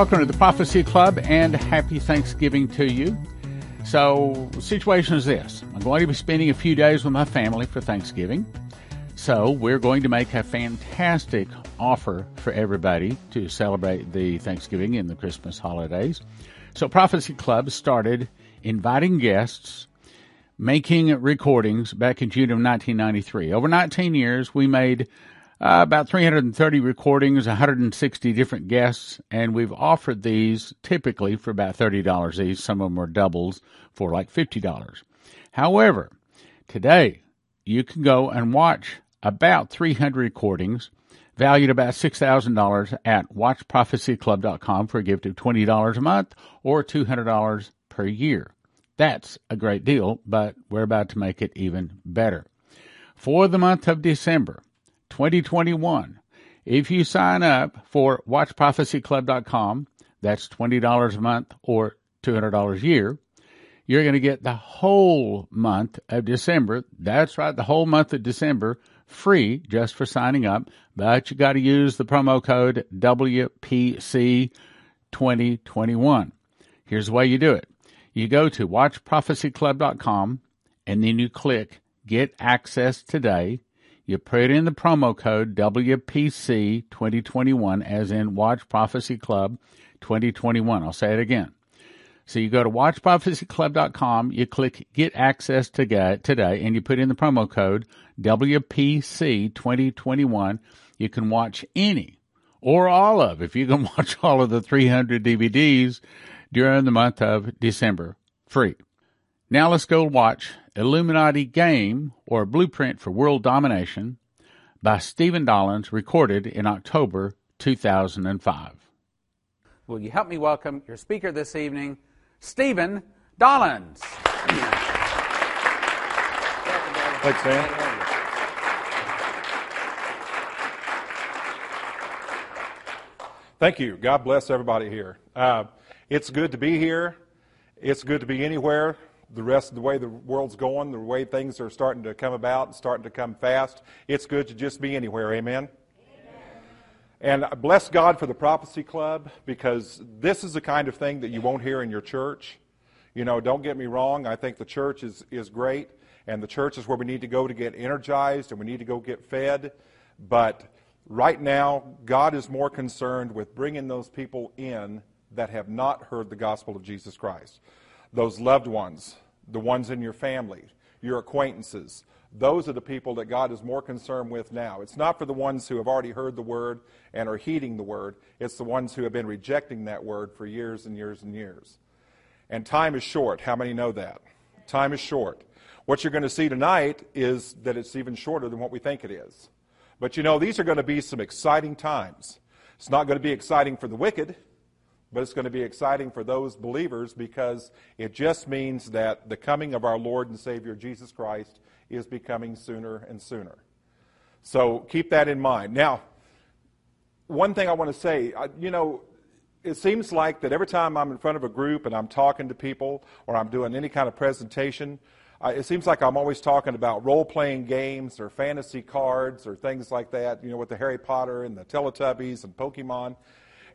Welcome to the Prophecy Club and happy Thanksgiving to you. So, the situation is this I'm going to be spending a few days with my family for Thanksgiving. So, we're going to make a fantastic offer for everybody to celebrate the Thanksgiving and the Christmas holidays. So, Prophecy Club started inviting guests, making recordings back in June of 1993. Over 19 years, we made uh, about 330 recordings, 160 different guests, and we've offered these typically for about $30 each. Some of them are doubles for like $50. However, today you can go and watch about 300 recordings valued about $6,000 at watchprophecyclub.com for a gift of $20 a month or $200 per year. That's a great deal, but we're about to make it even better. For the month of December, 2021. If you sign up for watchprophecyclub.com, that's $20 a month or $200 a year, you're going to get the whole month of December. That's right, the whole month of December free just for signing up, but you got to use the promo code WPC2021. Here's the way you do it. You go to watchprophecyclub.com and then you click get access today you put in the promo code WPC 2021 as in Watch Prophecy Club 2021. I'll say it again. So you go to watchprophecyclub.com, you click get access to get today, and you put in the promo code WPC 2021. You can watch any or all of, if you can watch all of the 300 DVDs during the month of December free. Now let's go watch Illuminati Game or Blueprint for World Domination by Stephen Dollins, recorded in October 2005. Will you help me welcome your speaker this evening, Stephen Dollins? Thanks, man. Thank you. God bless everybody here. Uh, it's good to be here. It's good to be anywhere the rest of the way the world's going, the way things are starting to come about and starting to come fast, it's good to just be anywhere. Amen? And bless God for the Prophecy Club because this is the kind of thing that you won't hear in your church. You know, don't get me wrong. I think the church is, is great, and the church is where we need to go to get energized and we need to go get fed. But right now, God is more concerned with bringing those people in that have not heard the gospel of Jesus Christ those loved ones, the ones in your family, your acquaintances. Those are the people that God is more concerned with now. It's not for the ones who have already heard the word and are heeding the word. It's the ones who have been rejecting that word for years and years and years. And time is short. How many know that? Time is short. What you're going to see tonight is that it's even shorter than what we think it is. But you know, these are going to be some exciting times. It's not going to be exciting for the wicked. But it's going to be exciting for those believers because it just means that the coming of our Lord and Savior Jesus Christ is becoming sooner and sooner. So keep that in mind. Now, one thing I want to say, you know, it seems like that every time I'm in front of a group and I'm talking to people or I'm doing any kind of presentation, it seems like I'm always talking about role playing games or fantasy cards or things like that, you know, with the Harry Potter and the Teletubbies and Pokemon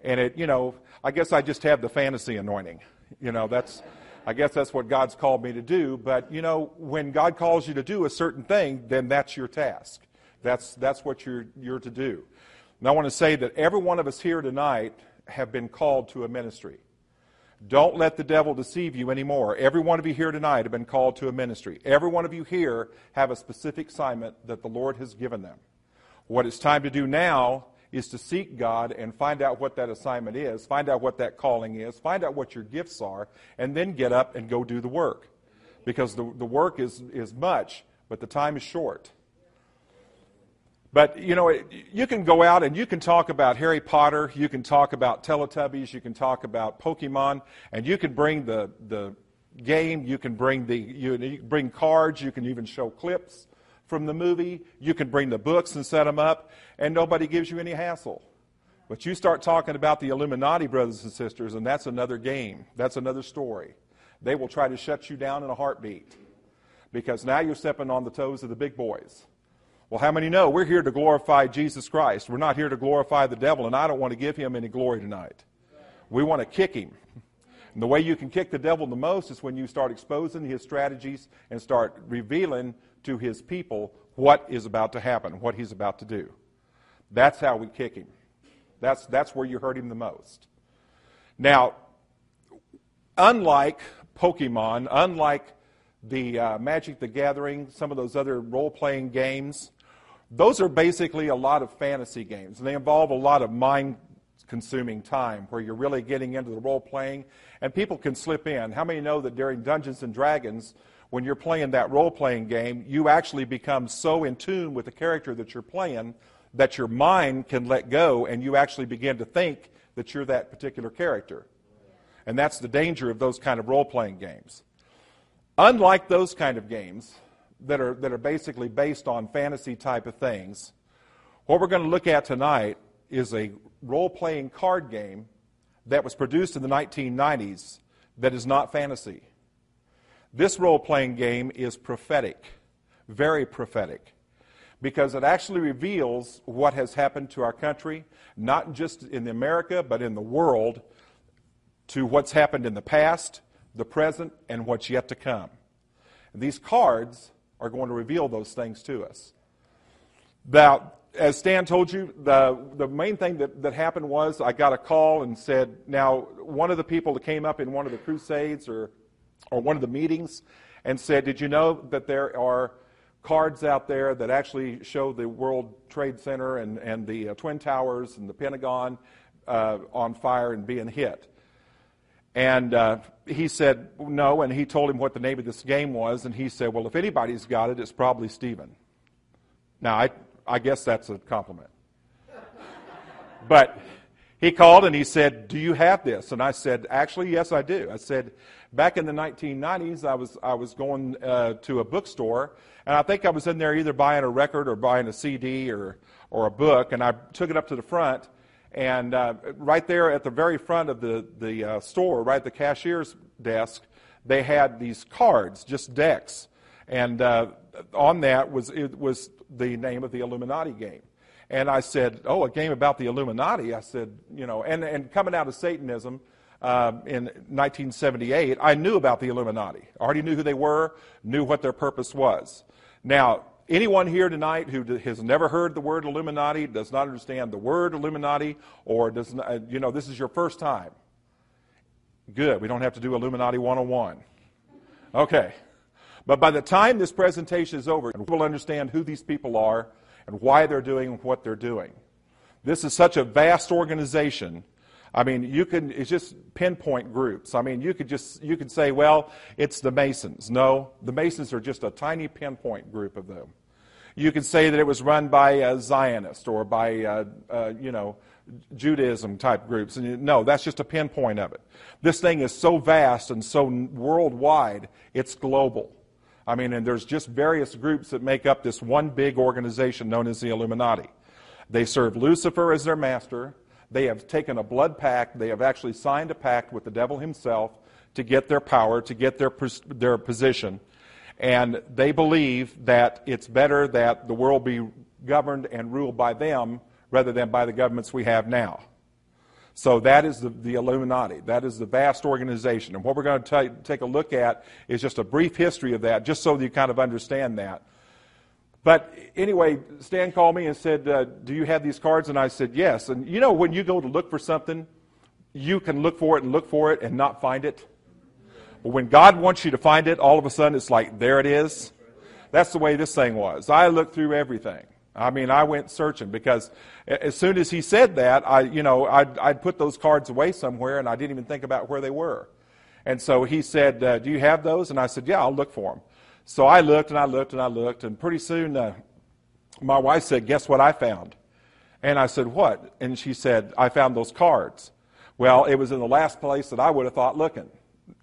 and it, you know, I guess I just have the fantasy anointing. You know, that's, I guess that's what God's called me to do. But, you know, when God calls you to do a certain thing, then that's your task. That's, that's what you're, you're to do. And I want to say that every one of us here tonight have been called to a ministry. Don't let the devil deceive you anymore. Every one of you here tonight have been called to a ministry. Every one of you here have a specific assignment that the Lord has given them. What it's time to do now is to seek God and find out what that assignment is, find out what that calling is, find out what your gifts are, and then get up and go do the work. Because the, the work is, is much, but the time is short. But, you know, you can go out and you can talk about Harry Potter, you can talk about Teletubbies, you can talk about Pokemon, and you can bring the, the game, you can bring the, you, you can bring cards, you can even show clips from the movie. You can bring the books and set them up, and nobody gives you any hassle. But you start talking about the Illuminati, brothers and sisters, and that's another game. That's another story. They will try to shut you down in a heartbeat because now you're stepping on the toes of the big boys. Well, how many know we're here to glorify Jesus Christ? We're not here to glorify the devil, and I don't want to give him any glory tonight. We want to kick him. And the way you can kick the devil the most is when you start exposing his strategies and start revealing to his people what is about to happen, what he's about to do. That's how we kick him. That's, that's where you hurt him the most. Now, unlike Pokemon, unlike the uh, Magic the Gathering, some of those other role playing games, those are basically a lot of fantasy games. And they involve a lot of mind consuming time where you're really getting into the role playing and people can slip in. How many know that during Dungeons and Dragons, when you're playing that role playing game, you actually become so in tune with the character that you're playing that your mind can let go and you actually begin to think that you're that particular character. And that's the danger of those kind of role playing games. Unlike those kind of games that are, that are basically based on fantasy type of things, what we're going to look at tonight is a role playing card game that was produced in the 1990s that is not fantasy. This role playing game is prophetic, very prophetic, because it actually reveals what has happened to our country, not just in America, but in the world, to what's happened in the past, the present, and what's yet to come. And these cards are going to reveal those things to us. Now, as Stan told you, the, the main thing that, that happened was I got a call and said, now, one of the people that came up in one of the crusades or, or one of the meetings and said, Did you know that there are cards out there that actually show the World Trade Center and, and the uh, Twin Towers and the Pentagon uh, on fire and being hit? And uh, he said, No, and he told him what the name of this game was, and he said, Well, if anybody's got it, it's probably Stephen. Now, I, I guess that's a compliment. but he called and he said, Do you have this? And I said, Actually, yes, I do. I said, Back in the 1990s, I was, I was going uh, to a bookstore, and I think I was in there either buying a record or buying a CD or, or a book, and I took it up to the front. And uh, right there at the very front of the, the uh, store, right at the cashier's desk, they had these cards, just decks. And uh, on that was, it was the name of the Illuminati game. And I said, Oh, a game about the Illuminati? I said, You know, and, and coming out of Satanism uh, in 1978, I knew about the Illuminati. I already knew who they were, knew what their purpose was. Now, anyone here tonight who has never heard the word Illuminati, does not understand the word Illuminati, or does not, you know, this is your first time. Good. We don't have to do Illuminati 101. Okay. But by the time this presentation is over, we'll understand who these people are and why they're doing what they're doing. This is such a vast organization. I mean, you can, it's just pinpoint groups. I mean, you could just, you could say, well, it's the Masons. No, the Masons are just a tiny pinpoint group of them. You could say that it was run by a Zionist or by, uh, uh, you know, Judaism type groups. And no, that's just a pinpoint of it. This thing is so vast and so worldwide, it's global. I mean, and there's just various groups that make up this one big organization known as the Illuminati. They serve Lucifer as their master. They have taken a blood pact. They have actually signed a pact with the devil himself to get their power, to get their, their position. And they believe that it's better that the world be governed and ruled by them rather than by the governments we have now. So that is the, the Illuminati. That is the vast organization. And what we're going to take a look at is just a brief history of that, just so you kind of understand that. But anyway, Stan called me and said, uh, Do you have these cards? And I said, Yes. And you know, when you go to look for something, you can look for it and look for it and not find it. But when God wants you to find it, all of a sudden it's like, There it is. That's the way this thing was. I looked through everything. I mean, I went searching because as soon as he said that, I, you know, I'd, I'd put those cards away somewhere and I didn't even think about where they were. And so he said, uh, Do you have those? And I said, Yeah, I'll look for them. So I looked and I looked and I looked, and pretty soon uh, my wife said, Guess what I found? And I said, What? And she said, I found those cards. Well, it was in the last place that I would have thought looking.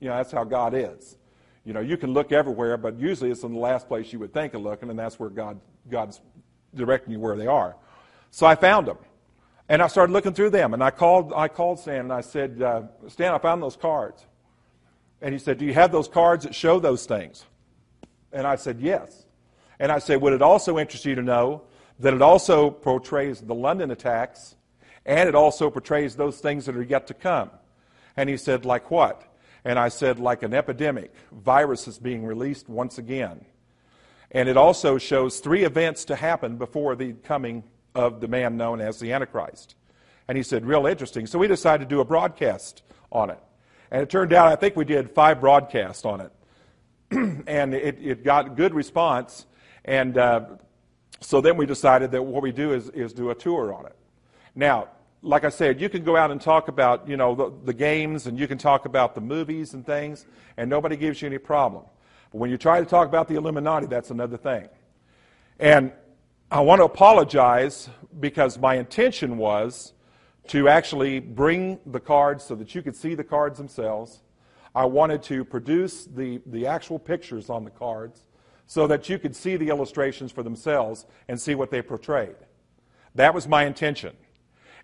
You know, that's how God is. You know, you can look everywhere, but usually it's in the last place you would think of looking, and that's where God, God's directing you where they are. So I found them. And I started looking through them. And I called, I called Stan and I said, uh, Stan, I found those cards. And he said, Do you have those cards that show those things? And I said, Yes. And I said, Would it also interest you to know that it also portrays the London attacks and it also portrays those things that are yet to come? And he said, Like what? And I said, Like an epidemic. Virus is being released once again. And it also shows three events to happen before the coming of the man known as the Antichrist. And he said, Real interesting. So we decided to do a broadcast on it. And it turned out, I think we did five broadcasts on it. and it, it got good response. And uh, so then we decided that what we do is, is do a tour on it. Now, like I said, you can go out and talk about, you know, the, the games and you can talk about the movies and things, and nobody gives you any problem. But when you try to talk about the Illuminati, that's another thing. And I want to apologize because my intention was to actually bring the cards so that you could see the cards themselves. I wanted to produce the, the actual pictures on the cards so that you could see the illustrations for themselves and see what they portrayed. That was my intention.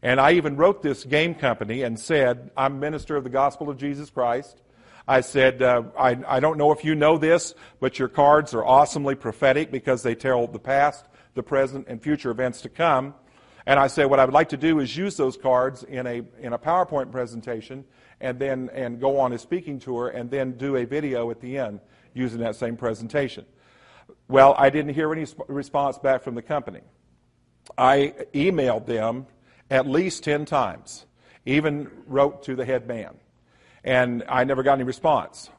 And I even wrote this game company and said, I'm minister of the gospel of Jesus Christ. I said, uh, I, I don't know if you know this, but your cards are awesomely prophetic because they tell the past, the present, and future events to come. And I said, what I would like to do is use those cards in a, in a PowerPoint presentation and then and go on a speaking tour and then do a video at the end using that same presentation. Well, I didn't hear any response back from the company. I emailed them at least 10 times, even wrote to the head man, and I never got any response.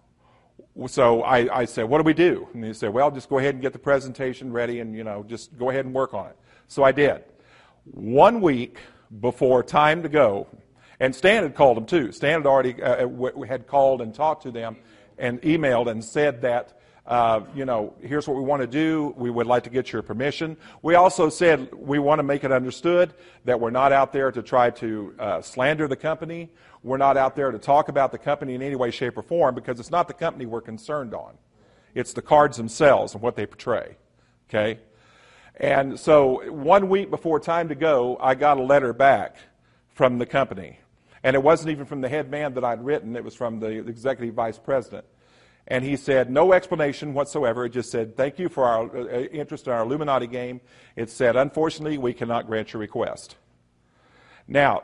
So I, I said, What do we do? And he said, Well, just go ahead and get the presentation ready and, you know, just go ahead and work on it. So I did. One week before time to go, and Stan had called them too. Stan had already uh, had called and talked to them and emailed and said that uh, you know, here's what we want to do. We would like to get your permission. We also said we want to make it understood that we're not out there to try to uh, slander the company. We're not out there to talk about the company in any way, shape, or form because it's not the company we're concerned on. It's the cards themselves and what they portray. Okay? And so one week before time to go, I got a letter back from the company. And it wasn't even from the head man that I'd written, it was from the executive vice president. And he said, no explanation whatsoever. It just said, thank you for our uh, interest in our Illuminati game. It said, unfortunately, we cannot grant your request. Now,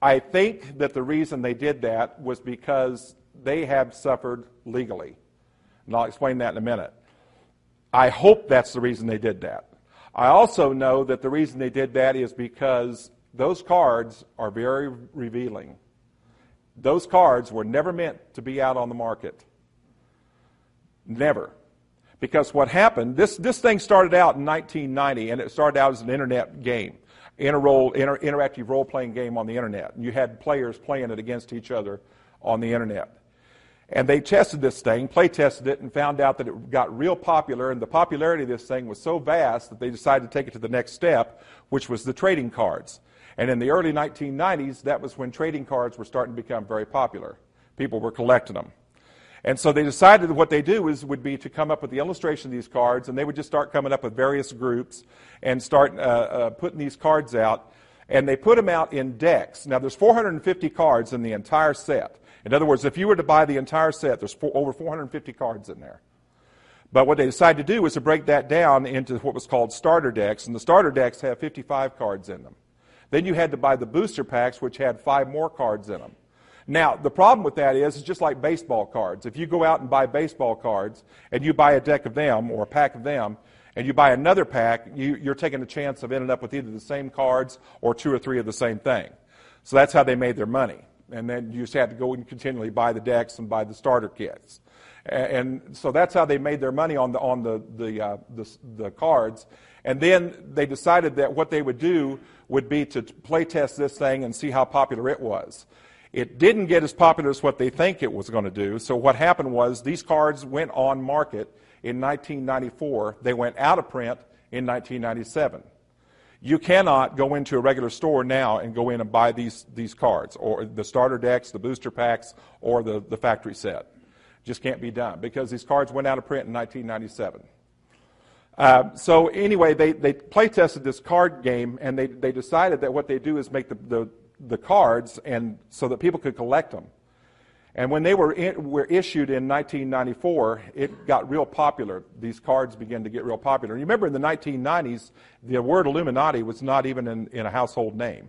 I think that the reason they did that was because they have suffered legally. And I'll explain that in a minute. I hope that's the reason they did that. I also know that the reason they did that is because those cards are very revealing. Those cards were never meant to be out on the market. Never. Because what happened, this, this thing started out in 1990, and it started out as an internet game, inter role, inter, interactive role playing game on the internet. And you had players playing it against each other on the internet. And they tested this thing, play tested it, and found out that it got real popular. And the popularity of this thing was so vast that they decided to take it to the next step, which was the trading cards. And in the early 1990s, that was when trading cards were starting to become very popular. People were collecting them. And so they decided what they do is would be to come up with the illustration of these cards, and they would just start coming up with various groups and start uh, uh, putting these cards out. And they put them out in decks. Now, there's 450 cards in the entire set. In other words, if you were to buy the entire set, there's four, over 450 cards in there. But what they decided to do was to break that down into what was called starter decks, and the starter decks have 55 cards in them. Then you had to buy the booster packs, which had five more cards in them. Now, the problem with that is, it's just like baseball cards. If you go out and buy baseball cards, and you buy a deck of them or a pack of them, and you buy another pack, you, are taking a chance of ending up with either the same cards or two or three of the same thing. So that's how they made their money. And then you just had to go and continually buy the decks and buy the starter kits. And, so that's how they made their money on the, on the, the, uh, the, the cards. And then they decided that what they would do would be to play test this thing and see how popular it was. It didn't get as popular as what they think it was going to do. So what happened was these cards went on market in 1994. They went out of print in 1997. You cannot go into a regular store now and go in and buy these, these cards, or the starter decks, the booster packs, or the, the factory set. Just can't be done because these cards went out of print in 1997. Uh, so anyway, they, they play tested this card game and they, they decided that what they do is make the, the, the cards and so that people could collect them. And when they were, in, were issued in 1994, it got real popular. These cards began to get real popular. And you remember in the 1990s, the word Illuminati was not even in, in a household name.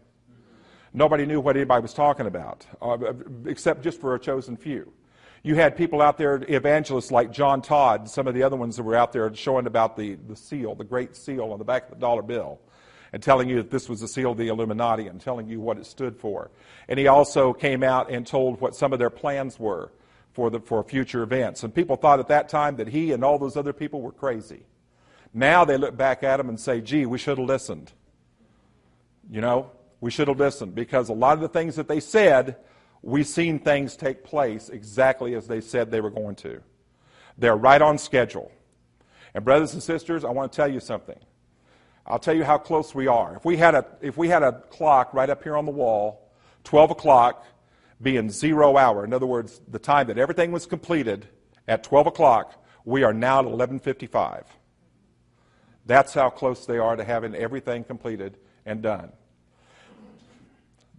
Nobody knew what anybody was talking about, uh, except just for a chosen few. You had people out there, evangelists like John Todd, some of the other ones that were out there showing about the, the seal, the great seal on the back of the dollar bill, and telling you that this was the seal of the Illuminati and telling you what it stood for. And he also came out and told what some of their plans were for, the, for future events. And people thought at that time that he and all those other people were crazy. Now they look back at him and say, gee, we should have listened. You know, we should have listened because a lot of the things that they said, we've seen things take place exactly as they said they were going to. They're right on schedule. And brothers and sisters, I want to tell you something. I'll tell you how close we are. If we had a, if we had a clock right up here on the wall, 12 o'clock being zero hour, in other words, the time that everything was completed at 12 o'clock, we are now at 1155. That's how close they are to having everything completed and done.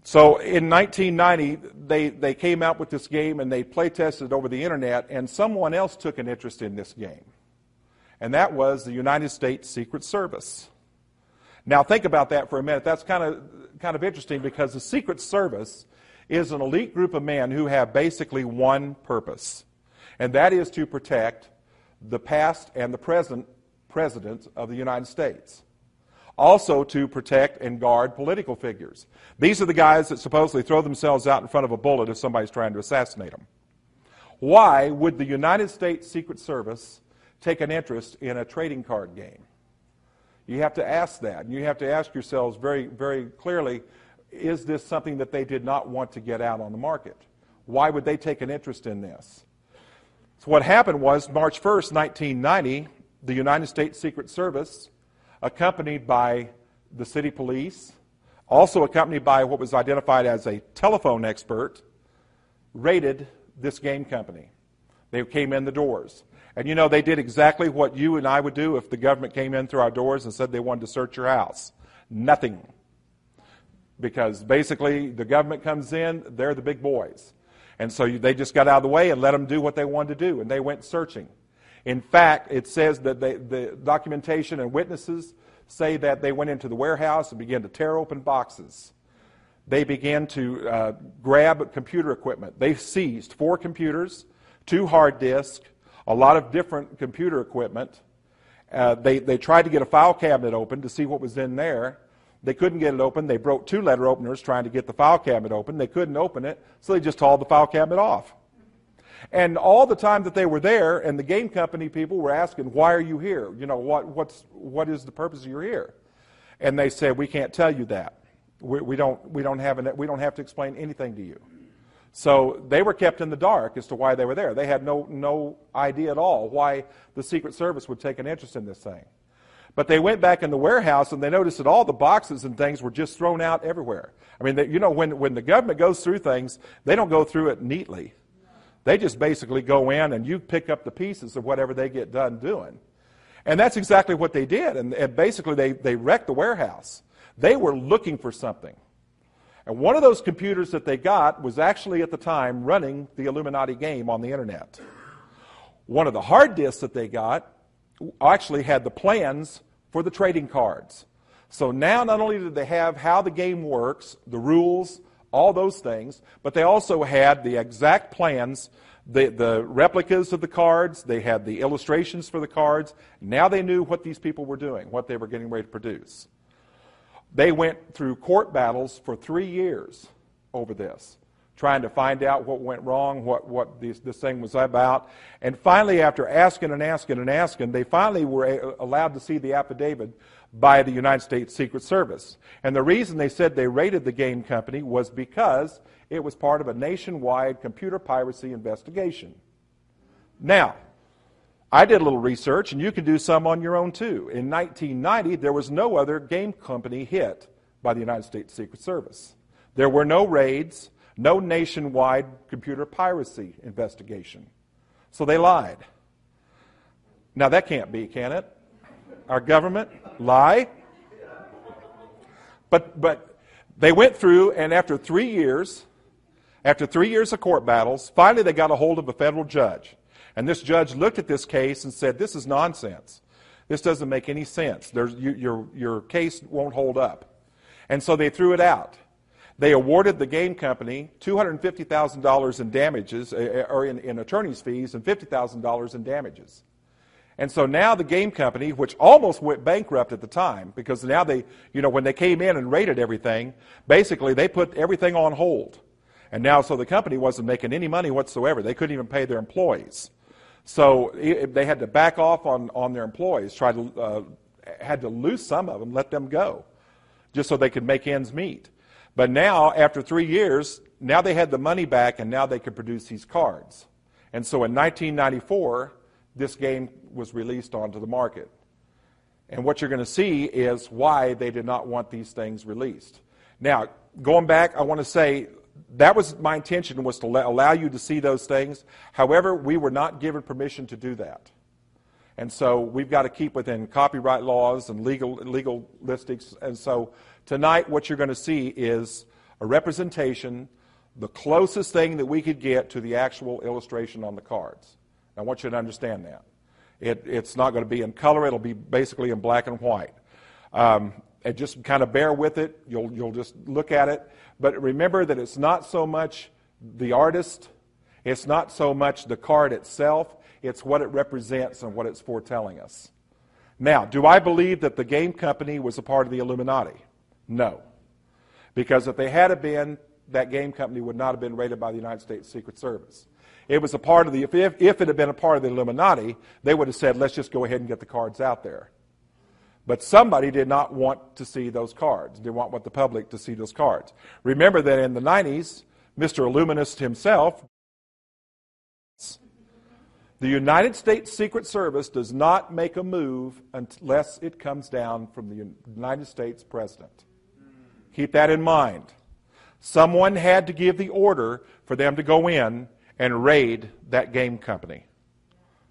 So in 1990, they, they came out with this game and they play tested it over the internet, and someone else took an interest in this game. And that was the United States Secret Service. Now, think about that for a minute. That's kind of, kind of interesting because the Secret Service is an elite group of men who have basically one purpose, and that is to protect the past and the present presidents of the United States. Also, to protect and guard political figures. These are the guys that supposedly throw themselves out in front of a bullet if somebody's trying to assassinate them. Why would the United States Secret Service take an interest in a trading card game? You have to ask that. And you have to ask yourselves very, very clearly is this something that they did not want to get out on the market? Why would they take an interest in this? So, what happened was March 1st, 1990, the United States Secret Service, accompanied by the city police, also accompanied by what was identified as a telephone expert, raided this game company. They came in the doors. And you know, they did exactly what you and I would do if the government came in through our doors and said they wanted to search your house. Nothing. Because basically, the government comes in, they're the big boys. And so they just got out of the way and let them do what they wanted to do, and they went searching. In fact, it says that they, the documentation and witnesses say that they went into the warehouse and began to tear open boxes. They began to uh, grab computer equipment. They seized four computers, two hard disks, a lot of different computer equipment. Uh, they, they tried to get a file cabinet open to see what was in there. They couldn't get it open. They broke two letter openers trying to get the file cabinet open. They couldn't open it, so they just hauled the file cabinet off. And all the time that they were there, and the game company people were asking, "Why are you here? You know, what what's what is the purpose of your here?" And they said, "We can't tell you that. We, we don't we don't have an, we don't have to explain anything to you." So they were kept in the dark as to why they were there. They had no no idea at all why the Secret Service would take an interest in this thing. But they went back in the warehouse and they noticed that all the boxes and things were just thrown out everywhere. I mean, they, you know, when, when the government goes through things, they don't go through it neatly. They just basically go in and you pick up the pieces of whatever they get done doing. And that's exactly what they did. And, and basically, they, they wrecked the warehouse. They were looking for something. And one of those computers that they got was actually at the time running the Illuminati game on the internet. One of the hard disks that they got actually had the plans for the trading cards. So now not only did they have how the game works, the rules, all those things, but they also had the exact plans, the, the replicas of the cards, they had the illustrations for the cards. Now they knew what these people were doing, what they were getting ready to produce. They went through court battles for three years over this, trying to find out what went wrong, what, what this, this thing was about. And finally, after asking and asking and asking, they finally were allowed to see the affidavit by the United States Secret Service. And the reason they said they raided the game company was because it was part of a nationwide computer piracy investigation. Now, I did a little research, and you can do some on your own too. In 1990, there was no other game company hit by the United States Secret Service. There were no raids, no nationwide computer piracy investigation. So they lied. Now, that can't be, can it? Our government lie. But, but they went through, and after three years, after three years of court battles, finally they got a hold of a federal judge. And this judge looked at this case and said, This is nonsense. This doesn't make any sense. You, your, your case won't hold up. And so they threw it out. they awarded the game company $250,000 in damages, uh, or in, in attorney's fees, and $50,000 in damages. And so now the game company, which almost went bankrupt at the time, because now they, you know, when they came in and rated everything, basically they put everything on hold. And now, so the company wasn't making any money whatsoever. They couldn't even pay their employees. So they had to back off on, on their employees, try to, uh, had to lose some of them, let them go, just so they could make ends meet. But now, after three years, now they had the money back and now they could produce these cards. And so in 1994, this game was released onto the market. And what you're going to see is why they did not want these things released. Now, going back, I want to say that was my intention was to allow you to see those things. However, we were not given permission to do that. And so we've got to keep within copyright laws and legal legal listings. And so tonight what you're going to see is a representation, the closest thing that we could get to the actual illustration on the cards. I want you to understand that. It, it's not going to be in color, it'll be basically in black and white. Um, and just kind of bear with it. You'll, you'll just look at it. But remember that it's not so much the artist, it's not so much the card itself, it's what it represents and what it's foretelling us. Now, do I believe that the game company was a part of the Illuminati? No. Because if they had been, that game company would not have been raided by the United States Secret Service. It was a part of the, if, if it had been a part of the Illuminati, they would have said, let's just go ahead and get the cards out there. But somebody did not want to see those cards, didn't want the public to see those cards. Remember that in the 90s, Mr. Illuminist himself, the United States Secret Service does not make a move unless it comes down from the United States President. Keep that in mind. Someone had to give the order for them to go in and raid that game company.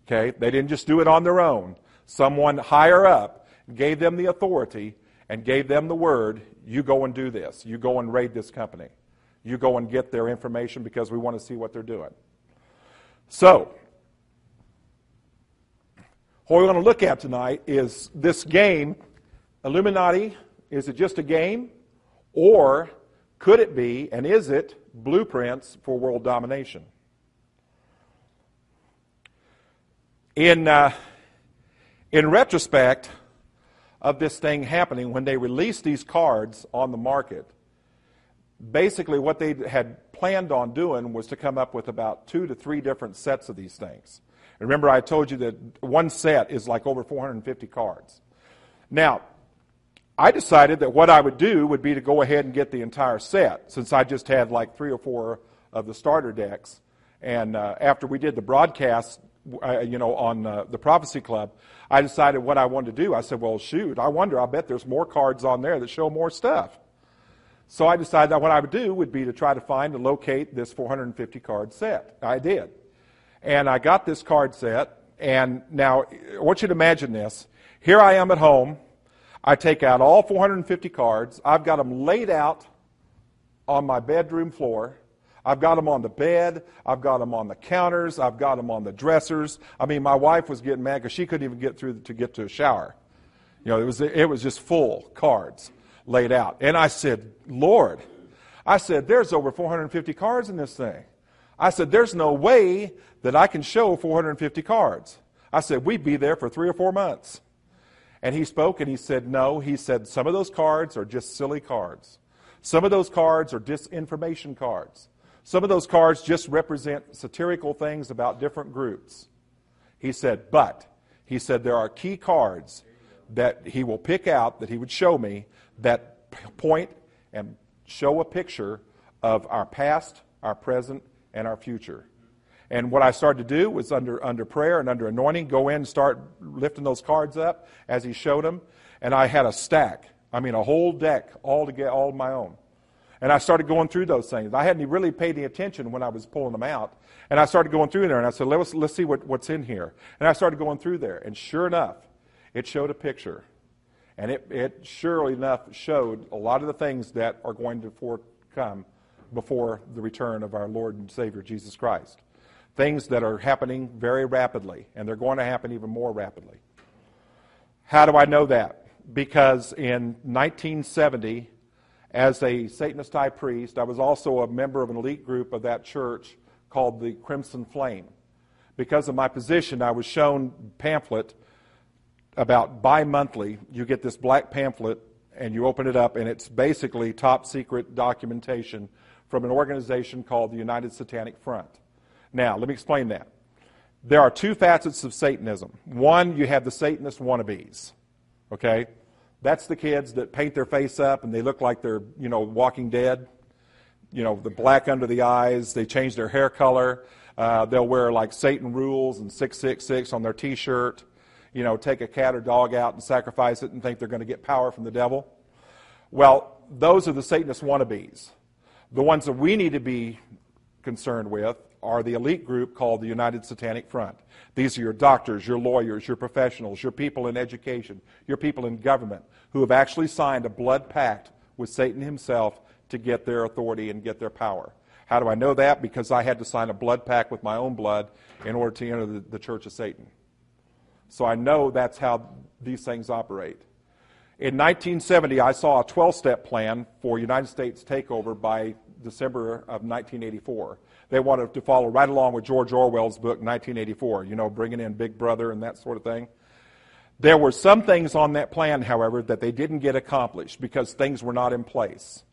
Okay? They didn't just do it on their own. Someone higher up gave them the authority and gave them the word you go and do this. You go and raid this company. You go and get their information because we want to see what they're doing. So, what we want to look at tonight is this game, Illuminati. Is it just a game? Or could it be, and is it, blueprints for world domination? In, uh, in retrospect, of this thing happening when they released these cards on the market. Basically, what they had planned on doing was to come up with about two to three different sets of these things. Remember, I told you that one set is like over 450 cards. Now, I decided that what I would do would be to go ahead and get the entire set, since I just had like three or four of the starter decks. And uh, after we did the broadcast uh, you know, on uh, the Prophecy Club, I decided what I wanted to do. I said, well, shoot, I wonder, I bet there's more cards on there that show more stuff. So I decided that what I would do would be to try to find and locate this 450 card set. I did. And I got this card set, and now I want you to imagine this. Here I am at home. I take out all 450 cards. I've got them laid out on my bedroom floor. I've got them on the bed. I've got them on the counters. I've got them on the dressers. I mean, my wife was getting mad because she couldn't even get through to get to a shower. You know, it was, it was just full cards laid out. And I said, Lord, I said, there's over 450 cards in this thing. I said, there's no way that I can show 450 cards. I said, we'd be there for three or four months. And he spoke and he said, no. He said, some of those cards are just silly cards. Some of those cards are disinformation cards. Some of those cards just represent satirical things about different groups. He said, but, he said, there are key cards that he will pick out, that he would show me, that point and show a picture of our past, our present, and our future. And what I started to do was under, under prayer and under anointing, go in and start lifting those cards up as he showed them. And I had a stack, I mean, a whole deck all to get all my own. And I started going through those things. I hadn't really paid any attention when I was pulling them out. And I started going through there and I said, let's, let's see what, what's in here. And I started going through there. And sure enough, it showed a picture. And it, it surely enough showed a lot of the things that are going to come before the return of our Lord and Savior Jesus Christ. Things that are happening very rapidly, and they're going to happen even more rapidly. How do I know that? Because in 1970, as a Satanist high priest. I was also a member of an elite group of that church called the Crimson Flame. Because of my position, I was shown pamphlet about bi-monthly. You get this black pamphlet and you open it up and it's basically top secret documentation from an organization called the United Satanic Front. Now, let me explain that. There are two facets of Satanism. One, you have the Satanist wannabes. Okay? That's the kids that paint their face up and they look like they're, you know, walking dead. You know, the black under the eyes, they change their hair color. Uh, they'll wear like Satan rules and 666 on their t shirt. You know, take a cat or dog out and sacrifice it and think they're going to get power from the devil. Well, those are the Satanist wannabes. The ones that we need to be concerned with are the elite group called the United Satanic Front. These are your doctors, your lawyers, your professionals, your people in education, your people in government who have actually signed a blood pact with Satan himself to get their authority and get their power. How do I know that? Because I had to sign a blood pact with my own blood in order to enter the, the Church of Satan. So I know that's how these things operate. In 1970, I saw a 12 step plan for United States takeover by December of 1984. They wanted to follow right along with George Orwell's book, 1984, you know, bringing in Big Brother and that sort of thing. There were some things on that plan, however, that they didn't get accomplished because things were not in place.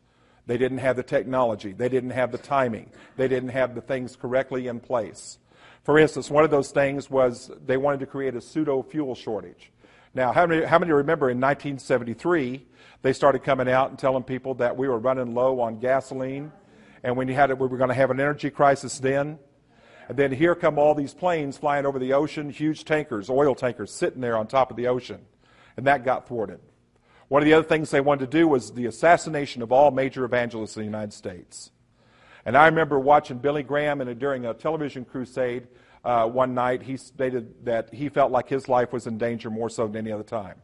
They didn't have the technology. They didn't have the timing. They didn't have the things correctly in place. For instance, one of those things was they wanted to create a pseudo fuel shortage. Now, how many, how many remember in 1973, they started coming out and telling people that we were running low on gasoline and when you had it, we were going to have an energy crisis then. And then here come all these planes flying over the ocean, huge tankers, oil tankers, sitting there on top of the ocean. And that got thwarted. One of the other things they wanted to do was the assassination of all major evangelists in the United States. And I remember watching Billy Graham a, during a television crusade uh, one night. He stated that he felt like his life was in danger more so than any other time.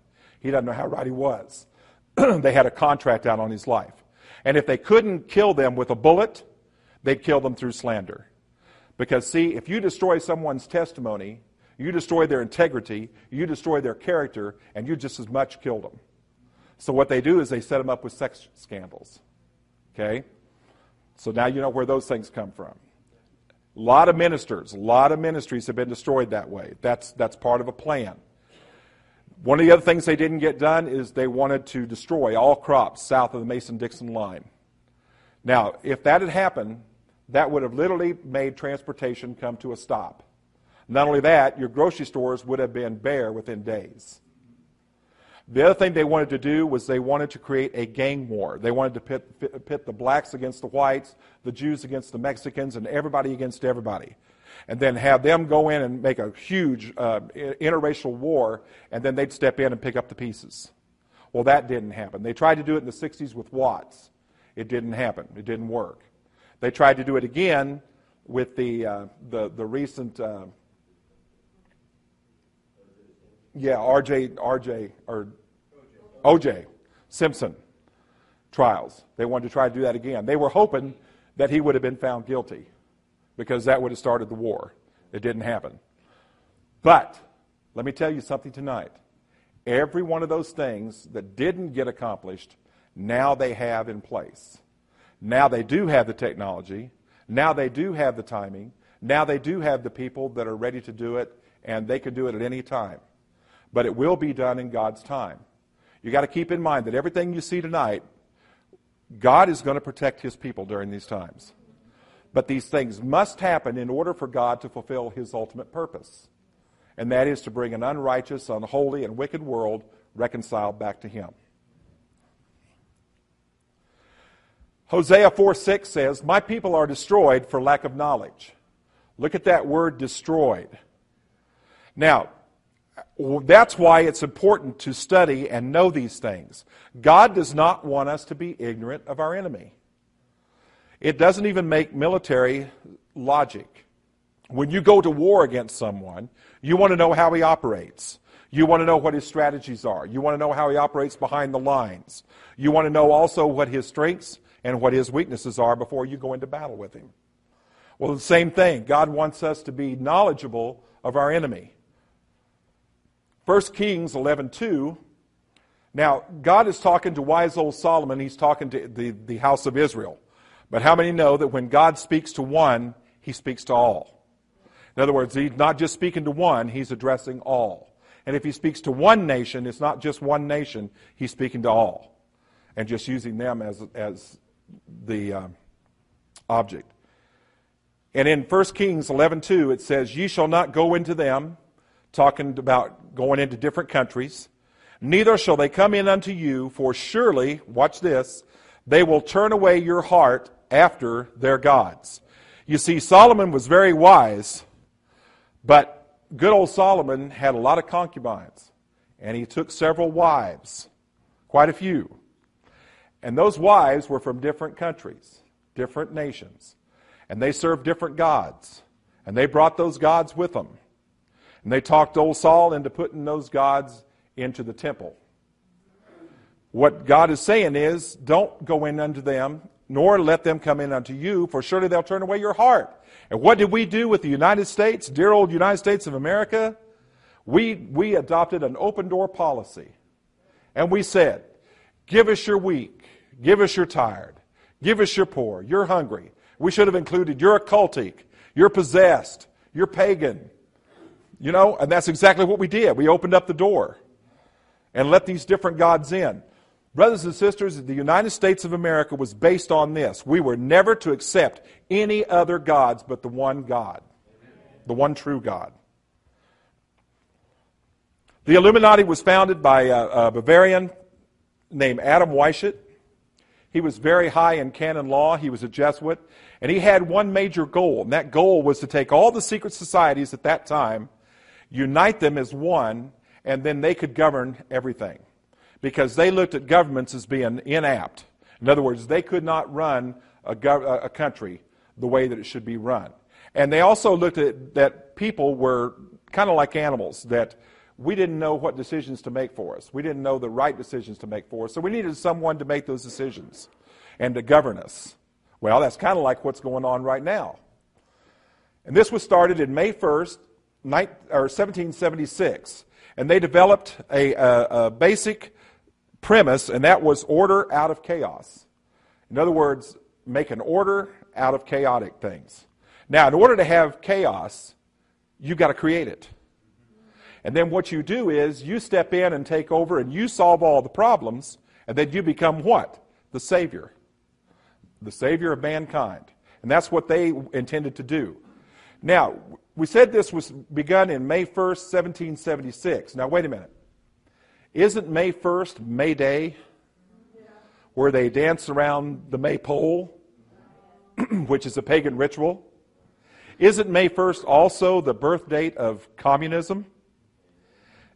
He doesn't know how right he was. they had a contract out on his life. And if they couldn't kill them with a bullet, they'd kill them through slander. Because, see, if you destroy someone's testimony, you destroy their integrity, you destroy their character, and you just as much killed them. So, what they do is they set them up with sex scandals. Okay? So now you know where those things come from. A lot of ministers, a lot of ministries have been destroyed that way. That's, that's part of a plan. One of the other things they didn't get done is they wanted to destroy all crops south of the Mason Dixon line. Now, if that had happened, that would have literally made transportation come to a stop. Not only that, your grocery stores would have been bare within days. The other thing they wanted to do was they wanted to create a gang war. They wanted to pit, pit the blacks against the whites, the Jews against the Mexicans, and everybody against everybody and then have them go in and make a huge uh, interracial war, and then they'd step in and pick up the pieces. Well, that didn't happen. They tried to do it in the 60s with Watts. It didn't happen. It didn't work. They tried to do it again with the, uh, the, the recent, uh, yeah, RJ, RJ, or OJ Simpson trials. They wanted to try to do that again. They were hoping that he would have been found guilty because that would have started the war. It didn't happen. But let me tell you something tonight. Every one of those things that didn't get accomplished, now they have in place. Now they do have the technology. Now they do have the timing. Now they do have the people that are ready to do it, and they can do it at any time. But it will be done in God's time. You got to keep in mind that everything you see tonight, God is going to protect his people during these times. But these things must happen in order for God to fulfill his ultimate purpose. And that is to bring an unrighteous, unholy, and wicked world reconciled back to him. Hosea 4 6 says, My people are destroyed for lack of knowledge. Look at that word destroyed. Now, that's why it's important to study and know these things. God does not want us to be ignorant of our enemy. It doesn't even make military logic. When you go to war against someone, you want to know how he operates. You want to know what his strategies are. You want to know how he operates behind the lines. You want to know also what his strengths and what his weaknesses are before you go into battle with him. Well, the same thing. God wants us to be knowledgeable of our enemy. 1 Kings 11:2 Now, God is talking to wise old Solomon, he's talking to the, the house of Israel. But how many know that when God speaks to one, he speaks to all? In other words, he's not just speaking to one, he's addressing all. And if he speaks to one nation, it's not just one nation, he's speaking to all. And just using them as, as the um, object. And in 1 Kings 11.2, it says, Ye shall not go into them, talking about going into different countries, neither shall they come in unto you, for surely, watch this, they will turn away your heart after their gods. You see, Solomon was very wise, but good old Solomon had a lot of concubines, and he took several wives, quite a few. And those wives were from different countries, different nations, and they served different gods, and they brought those gods with them. And they talked old Saul into putting those gods into the temple. What God is saying is, don't go in unto them, nor let them come in unto you, for surely they'll turn away your heart. And what did we do with the United States, dear old United States of America? We, we adopted an open door policy. And we said, give us your weak, give us your tired, give us your poor, you're hungry. We should have included you're occultic, you're possessed, you're pagan. You know, and that's exactly what we did. We opened up the door and let these different gods in. Brothers and sisters, the United States of America was based on this. We were never to accept any other gods but the one God, the one true God. The Illuminati was founded by a, Bavarian named Adam Weishaupt. He was very high in canon law. He was a Jesuit. And he had one major goal, and that goal was to take all the secret societies at that time, unite them as one, and then they could govern everything because they looked at governments as being inapt. In other words, they could not run a, gov- a country the way that it should be run. And they also looked at that people were kind of like animals, that we didn't know what decisions to make for us. We didn't know the right decisions to make for us. So we needed someone to make those decisions and to govern us. Well, that's kind of like what's going on right now. And this was started in May 1st, 1776. And they developed a, a, a basic premise, and that was order out of chaos. In other words, make an order out of chaotic things. Now, in order to have chaos, you've got to create it. And then what you do is you step in and take over and you solve all the problems, and then you become what? The Savior. The Savior of mankind. And that's what they intended to do. Now, we said this was begun in May 1st, 1776. Now, wait a minute. Isn't May 1st May Day? Where they dance around the maypole, which is a pagan ritual? Isn't May 1st also the birth date of communism?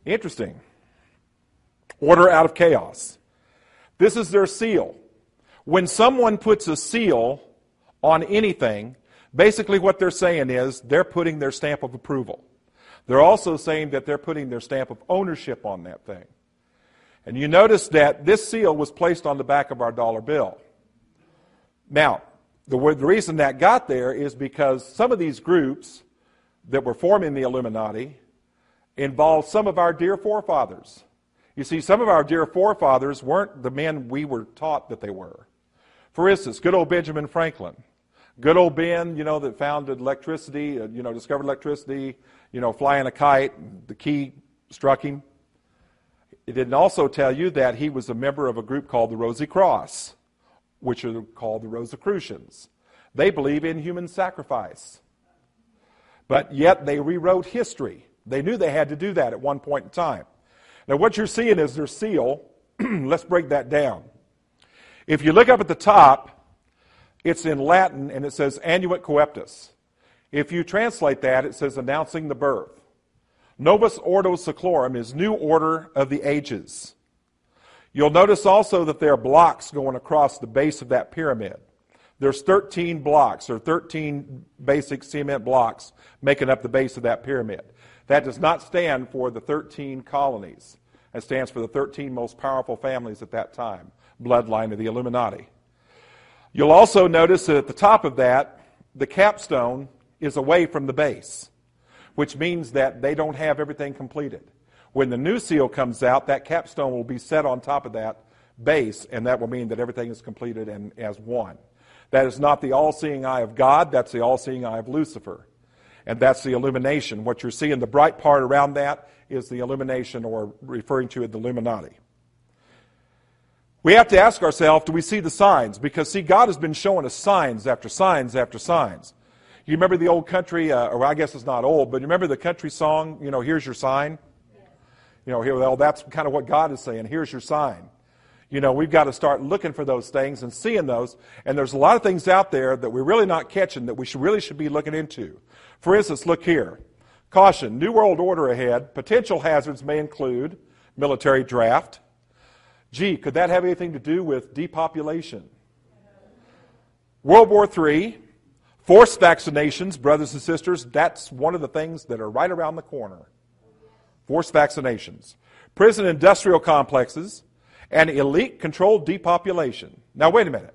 Interesting. Order out of chaos. This is their seal. When someone puts a seal on anything, basically what they're saying is they're putting their stamp of approval. They're also saying that they're putting their stamp of ownership on that thing. And you notice that this seal was placed on the back of our dollar bill. Now, the, the reason that got there is because some of these groups that were forming the Illuminati involved some of our dear forefathers. You see, some of our dear forefathers weren't the men we were taught that they were. For instance, good old Benjamin Franklin. Good old Ben, you know, that founded electricity, uh, you know, discovered electricity, you know, flying a kite, the key struck him. It didn't also tell you that he was a member of a group called the Rosy Cross, which are called the Rosicrucians. They believe in human sacrifice. But yet they rewrote history. They knew they had to do that at one point in time. Now, what you're seeing is their seal. Let's break that down. If you look up at the top, it's in Latin and it says Annuit coeptis. If you translate that, it says announcing the birth. Novus Ordo Seclorum is new order of the ages. You'll notice also that there are blocks going across the base of that pyramid. There's 13 blocks, or 13 basic cement blocks making up the base of that pyramid. That does not stand for the 13 colonies. It stands for the 13 most powerful families at that time, bloodline of the Illuminati. You'll also notice that at the top of that, the capstone is away from the base which means that they don't have everything completed. When the new seal comes out, that capstone will be set on top of that base, and that will mean that everything is completed and as one. That is not the all seeing eye of God, that's the all seeing eye of Lucifer. And that's the illumination. What you're seeing, the bright part around that, is the illumination, or referring to it, the Illuminati. We have to ask ourselves, do we see the signs? Because, see, God has been showing us signs after signs after signs. You remember the old country, uh, or I guess it's not old, but you remember the country song, you know, here's your sign? You know, here, well, that's kind of what God is saying. Here's your sign. You know, we've got to start looking for those things and seeing those. And there's a lot of things out there that we're really not catching that we should, really should be looking into. For instance, look here. Caution, New World Order ahead. Potential hazards may include military draft. Gee, could that have anything to do with depopulation? World War III, forced vaccinations, brothers and sisters, that's one of the things that are right around the corner. Forced vaccinations. Prison industrial complexes, and elite controlled depopulation. Now, wait a minute.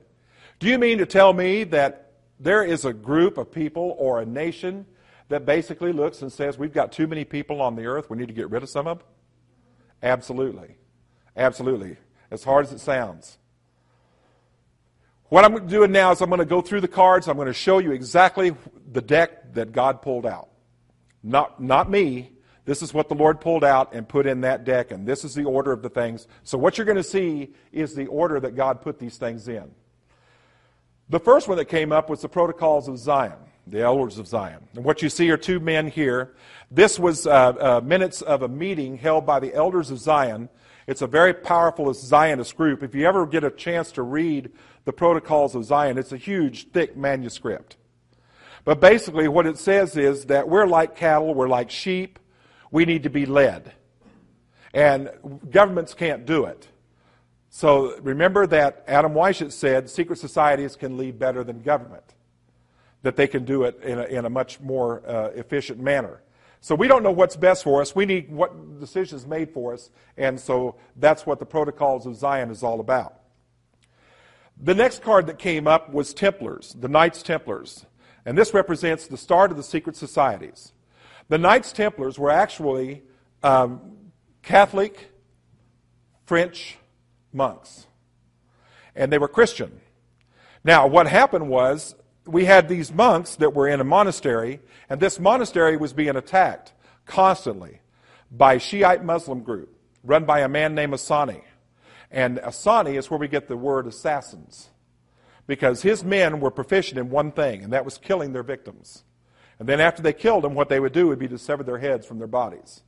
Do you mean to tell me that there is a group of people or a nation that basically looks and says, we've got too many people on the earth, we need to get rid of some of them? Absolutely. Absolutely. As hard as it sounds. What I'm doing now is I'm going to go through the cards. I'm going to show you exactly the deck that God pulled out. Not, not me. This is what the Lord pulled out and put in that deck, and this is the order of the things. So, what you're going to see is the order that God put these things in. The first one that came up was the protocols of Zion, the elders of Zion. And what you see are two men here. This was uh, uh, minutes of a meeting held by the elders of Zion it's a very powerful Zionist group. If you ever get a chance to read the Protocols of Zion, it's a huge, thick manuscript. But basically, what it says is that we're like cattle, we're like sheep, we need to be led. And governments can't do it. So remember that Adam Weishaupt said secret societies can lead better than government, that they can do it in a, in a much more uh, efficient manner. So we don't know what's best for us. We need what decisions made for us. And so that's what the Protocols of Zion is all about. The next card that came up was Templars, the Knights Templars. And this represents the start of the secret societies. The Knights Templars were actually um, Catholic French monks. And they were Christian. Now, what happened was we had these monks that were in a monastery, and this monastery was being attacked constantly by a Shiite Muslim group run by a man named Asani. And Asani is where we get the word assassins, because his men were proficient in one thing, and that was killing their victims. And then after they killed them, what they would do would be to sever their heads from their bodies.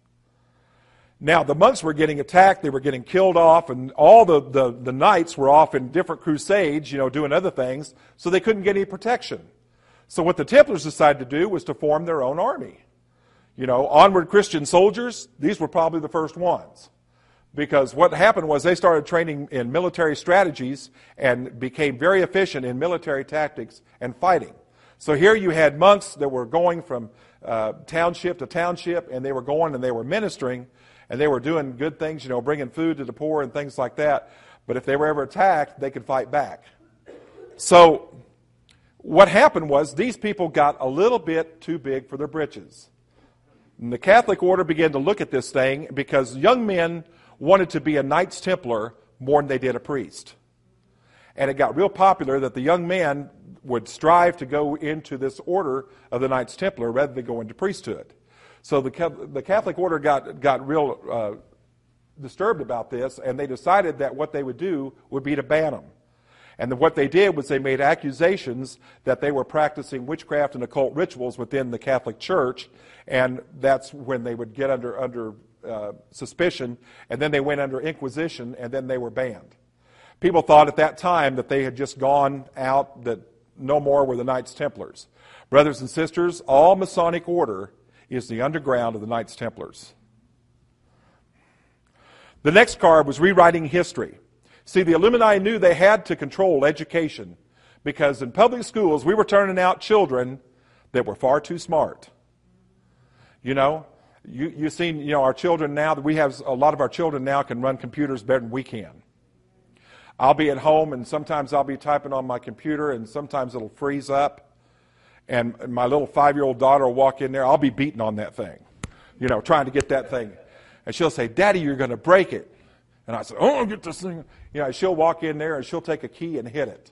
Now, the monks were getting attacked, they were getting killed off, and all the, the, the knights were off in different crusades, you know, doing other things, so they couldn't get any protection. So, what the Templars decided to do was to form their own army. You know, onward Christian soldiers, these were probably the first ones. Because what happened was they started training in military strategies and became very efficient in military tactics and fighting. So here you had monks that were going from uh, township to township, and they were going and they were ministering and they were doing good things, you know, bringing food to the poor and things like that. But if they were ever attacked, they could fight back. So what happened was these people got a little bit too big for their britches. And the Catholic order began to look at this thing because young men wanted to be a Knights Templar more than they did a priest. And it got real popular that the young men would strive to go into this order of the Knights Templar rather than go into priesthood. So the, the Catholic order got, got real uh, disturbed about this, and they decided that what they would do would be to ban them. And what they did was they made accusations that they were practicing witchcraft and occult rituals within the Catholic Church, and that's when they would get under, under uh, suspicion, and then they went under inquisition, and then they were banned. People thought at that time that they had just gone out, that no more were the Knights Templars. Brothers and sisters, all Masonic order is the underground of the Knights Templars. The next card was rewriting history. See, the Illuminati knew they had to control education because in public schools we were turning out children that were far too smart. You know, you, you've seen, you know, our children now, we have a lot of our children now can run computers better than we can. I'll be at home and sometimes I'll be typing on my computer and sometimes it'll freeze up and my little five year old daughter will walk in there, I'll be beating on that thing, you know, trying to get that thing. And she'll say, Daddy, you're going to break it. And I said, Oh, get this thing. You know, she'll walk in there and she'll take a key and hit it.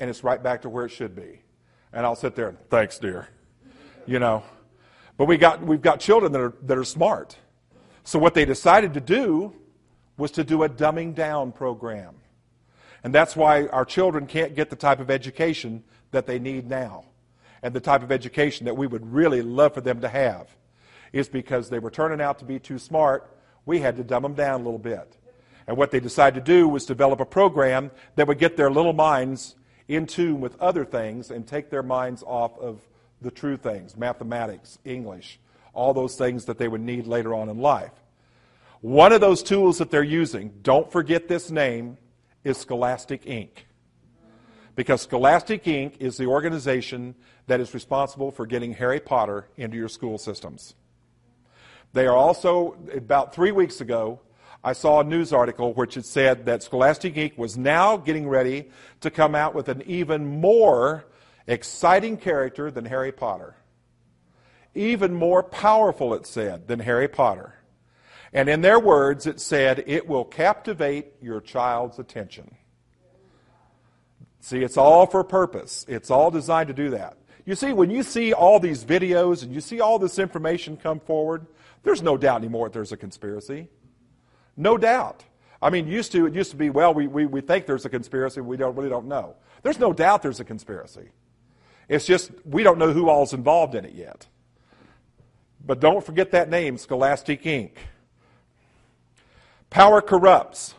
And it's right back to where it should be. And I'll sit there and, Thanks, dear. You know. But we got, we've got children that are, that are smart. So what they decided to do was to do a dumbing down program. And that's why our children can't get the type of education that they need now and the type of education that we would really love for them to have is because they were turning out to be too smart. We had to dumb them down a little bit. And what they decided to do was develop a program that would get their little minds in tune with other things and take their minds off of the true things mathematics, English, all those things that they would need later on in life. One of those tools that they're using, don't forget this name, is Scholastic Inc. Because Scholastic Inc. is the organization that is responsible for getting Harry Potter into your school systems. They are also, about three weeks ago, I saw a news article which had said that Scholastic Inc. was now getting ready to come out with an even more exciting character than Harry Potter. Even more powerful, it said, than Harry Potter. And in their words, it said, it will captivate your child's attention. See, it's all for purpose. It's all designed to do that. You see, when you see all these videos and you see all this information come forward, there's no doubt anymore that there's a conspiracy. No doubt. I mean, used to it used to be, well, we, we, we think there's a conspiracy, we don't really don't know. There's no doubt there's a conspiracy. It's just we don't know who all's involved in it yet. But don't forget that name, Scholastic Inc. Power corrupts.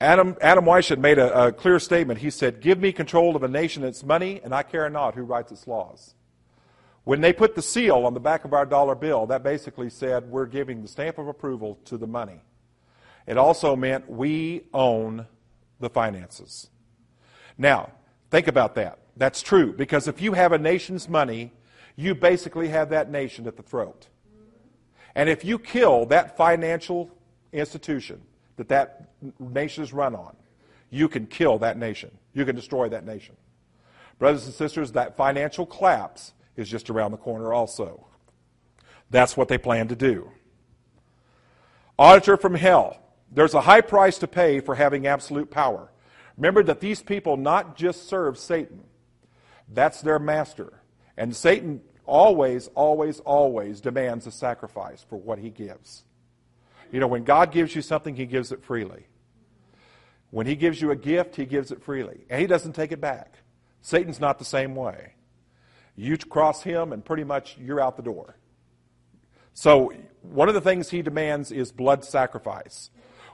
Adam, Adam Weishaupt made a, a, clear statement. He said, Give me control of a nation and its money, and I care not who writes its laws. When they put the seal on the back of our dollar bill, that basically said we're giving the stamp of approval to the money. It also meant we own the finances. Now, think about that. That's true, because if you have a nation's money, you basically have that nation at the throat. And if you kill that financial institution that that nation is run on, you can kill that nation. You can destroy that nation. Brothers and sisters, that financial collapse is just around the corner also. That's what they plan to do. Auditor from hell. There's a high price to pay for having absolute power. Remember that these people not just serve Satan, that's their master. And Satan always, always, always demands a sacrifice for what he gives. You know, when God gives you something, he gives it freely. When he gives you a gift, he gives it freely. And he doesn't take it back. Satan's not the same way. You cross him, and pretty much you're out the door. So, one of the things he demands is blood sacrifice.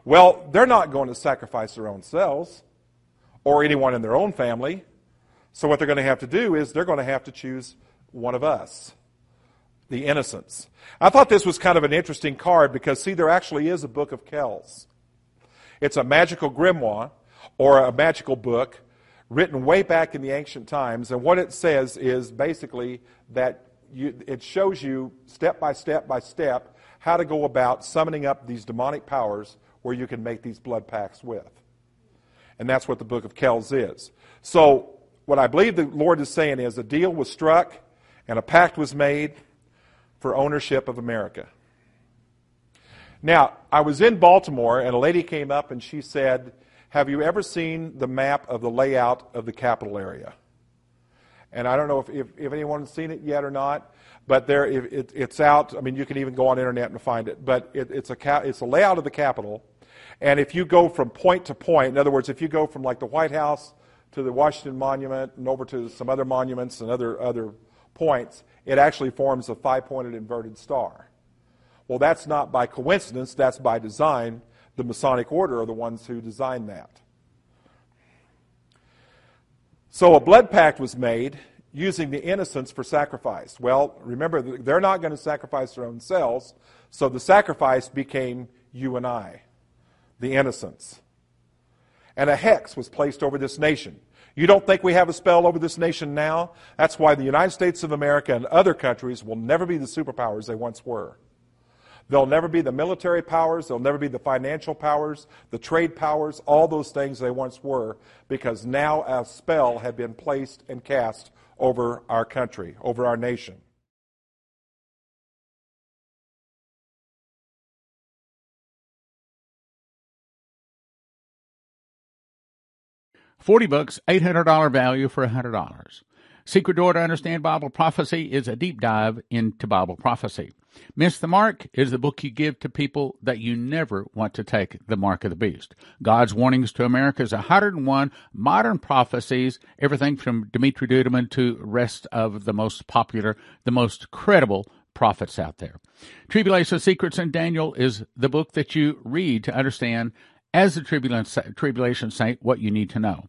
Well, they're not going to sacrifice their own selves or anyone in their own family. So, what they're going to have to do is they're going to have to choose one of us, the innocents. I thought this was kind of an interesting card because, see, there actually is a book of Kells. It's a magical grimoire or a magical book written way back in the ancient times. And what it says is basically that you, it shows you step by step by step how to go about summoning up these demonic powers where you can make these blood pacts with. And that's what the book of Kells is. So, what I believe the Lord is saying is a deal was struck and a pact was made for ownership of America. Now, I was in Baltimore, and a lady came up and she said, Have you ever seen the map of the layout of the capital area? And I don't know if, if, if anyone's seen it yet or not, but there it, it's out. I mean, you can even go on internet and find it. But it, it's, a, it's a layout of the Capitol. And if you go from point to point, in other words, if you go from like the White House to the Washington Monument and over to some other monuments and other, other points, it actually forms a five pointed inverted star. Well, that's not by coincidence, that's by design. The Masonic Order are the ones who designed that. So a blood pact was made using the innocents for sacrifice. Well, remember, they're not going to sacrifice their own selves, so the sacrifice became you and I, the innocents. And a hex was placed over this nation. You don't think we have a spell over this nation now? That's why the United States of America and other countries will never be the superpowers they once were. They'll never be the military powers, they'll never be the financial powers, the trade powers, all those things they once were, because now a spell had been placed and cast over our country, over our nation. 40 books, $800 value for $100. Secret Door to Understand Bible Prophecy is a deep dive into Bible prophecy. Miss the Mark is the book you give to people that you never want to take the mark of the beast. God's Warnings to America is 101 modern prophecies, everything from Dimitri Duduman to rest of the most popular, the most credible prophets out there. Tribulation Secrets and Daniel is the book that you read to understand as a tribulation saint what you need to know.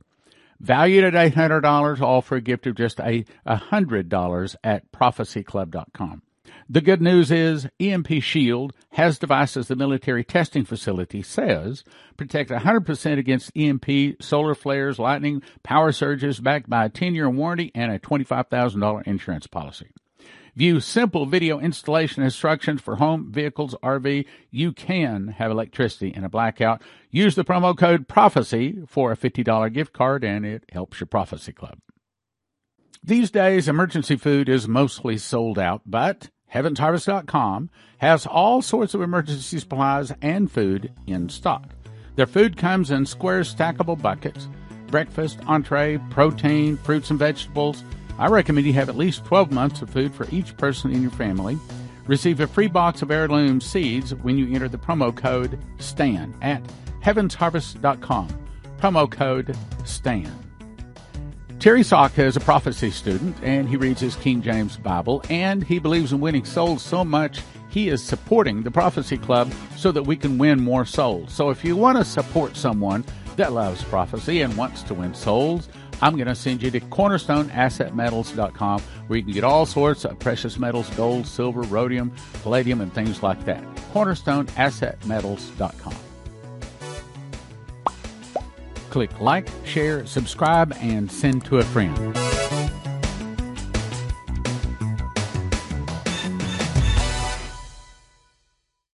valued at $800, all for a gift of just a $100 at prophecyclub.com. The good news is EMP Shield has devices the military testing facility says protect 100% against EMP, solar flares, lightning, power surges backed by a 10-year warranty and a $25,000 insurance policy. View simple video installation instructions for home, vehicles, RV. You can have electricity in a blackout. Use the promo code PROPHECY for a $50 gift card and it helps your prophecy club. These days, emergency food is mostly sold out, but HeavensHarvest.com has all sorts of emergency supplies and food in stock. Their food comes in square stackable buckets breakfast, entree, protein, fruits and vegetables I recommend you have at least 12 months of food for each person in your family. Receive a free box of heirloom seeds when you enter the promo code STAN at heavensharvest.com. Promo code STAN. Terry Saka is a prophecy student and he reads his King James Bible and he believes in winning souls so much he is supporting the Prophecy Club so that we can win more souls. So if you want to support someone that loves prophecy and wants to win souls, I'm going to send you to cornerstoneassetmetals.com where you can get all sorts of precious metals, gold, silver, rhodium, palladium, and things like that. cornerstoneassetmetals.com. Click like, share, subscribe, and send to a friend.